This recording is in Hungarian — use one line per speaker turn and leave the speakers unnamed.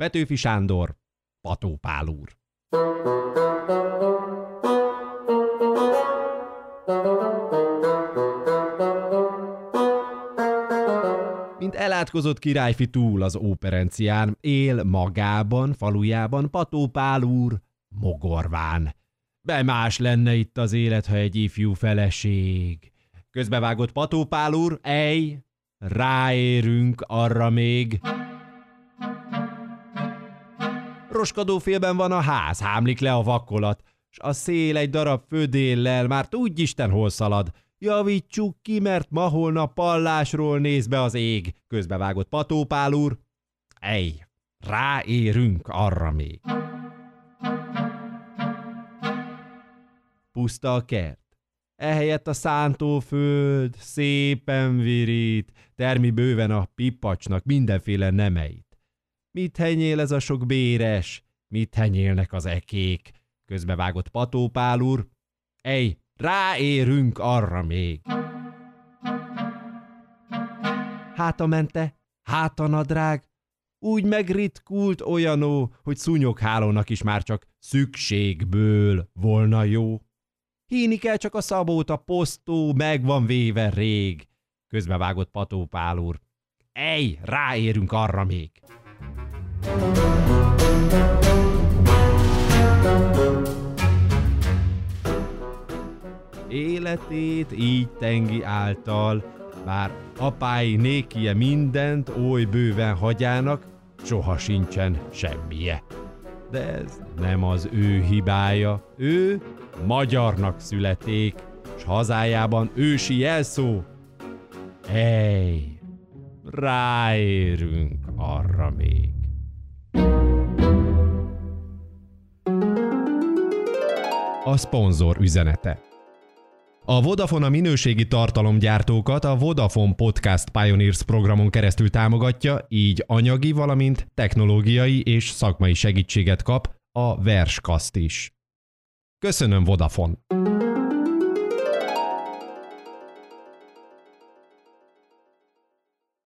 Petőfi Sándor, Pató Pál úr. Mint elátkozott királyfi túl az óperencián, él magában, falujában Pató Pál úr, mogorván. Be más lenne itt az élet, ha egy ifjú feleség. Közbevágott Pató Pál úr, ej, ráérünk arra még. Roskadófélben van a ház, hámlik le a vakkolat, s a szél egy darab födéllel már isten hol szalad. Javítsuk ki, mert ma holnap pallásról néz be az ég, közbevágott Patópál úr. Ej, ráérünk arra még. Puszta a kert. Ehelyett a szántóföld szépen virít, termi bőven a pipacsnak mindenféle nemeit. Mit henyél ez a sok béres? Mit henyélnek az ekék? Közbevágott Patópál úr. Ej, ráérünk arra még. Hát a mente, hát a nadrág, úgy megritkult olyanó, hogy szúnyoghálónak is már csak szükségből volna jó. Híni kell csak a szabót, a posztó meg van véve rég, közbevágott Patópál úr. Ej, ráérünk arra még. Életét így tengi által, bár apái nékie mindent oly bőven hagyának, soha sincsen semmije. De ez nem az ő hibája, ő magyarnak születék, s hazájában ősi jelszó. Ej, ráérünk arra még. A szponzor üzenete. A Vodafone a minőségi tartalomgyártókat a Vodafone Podcast Pioneers programon keresztül támogatja, így anyagi, valamint technológiai és szakmai segítséget kap a Verskast is. Köszönöm Vodafone!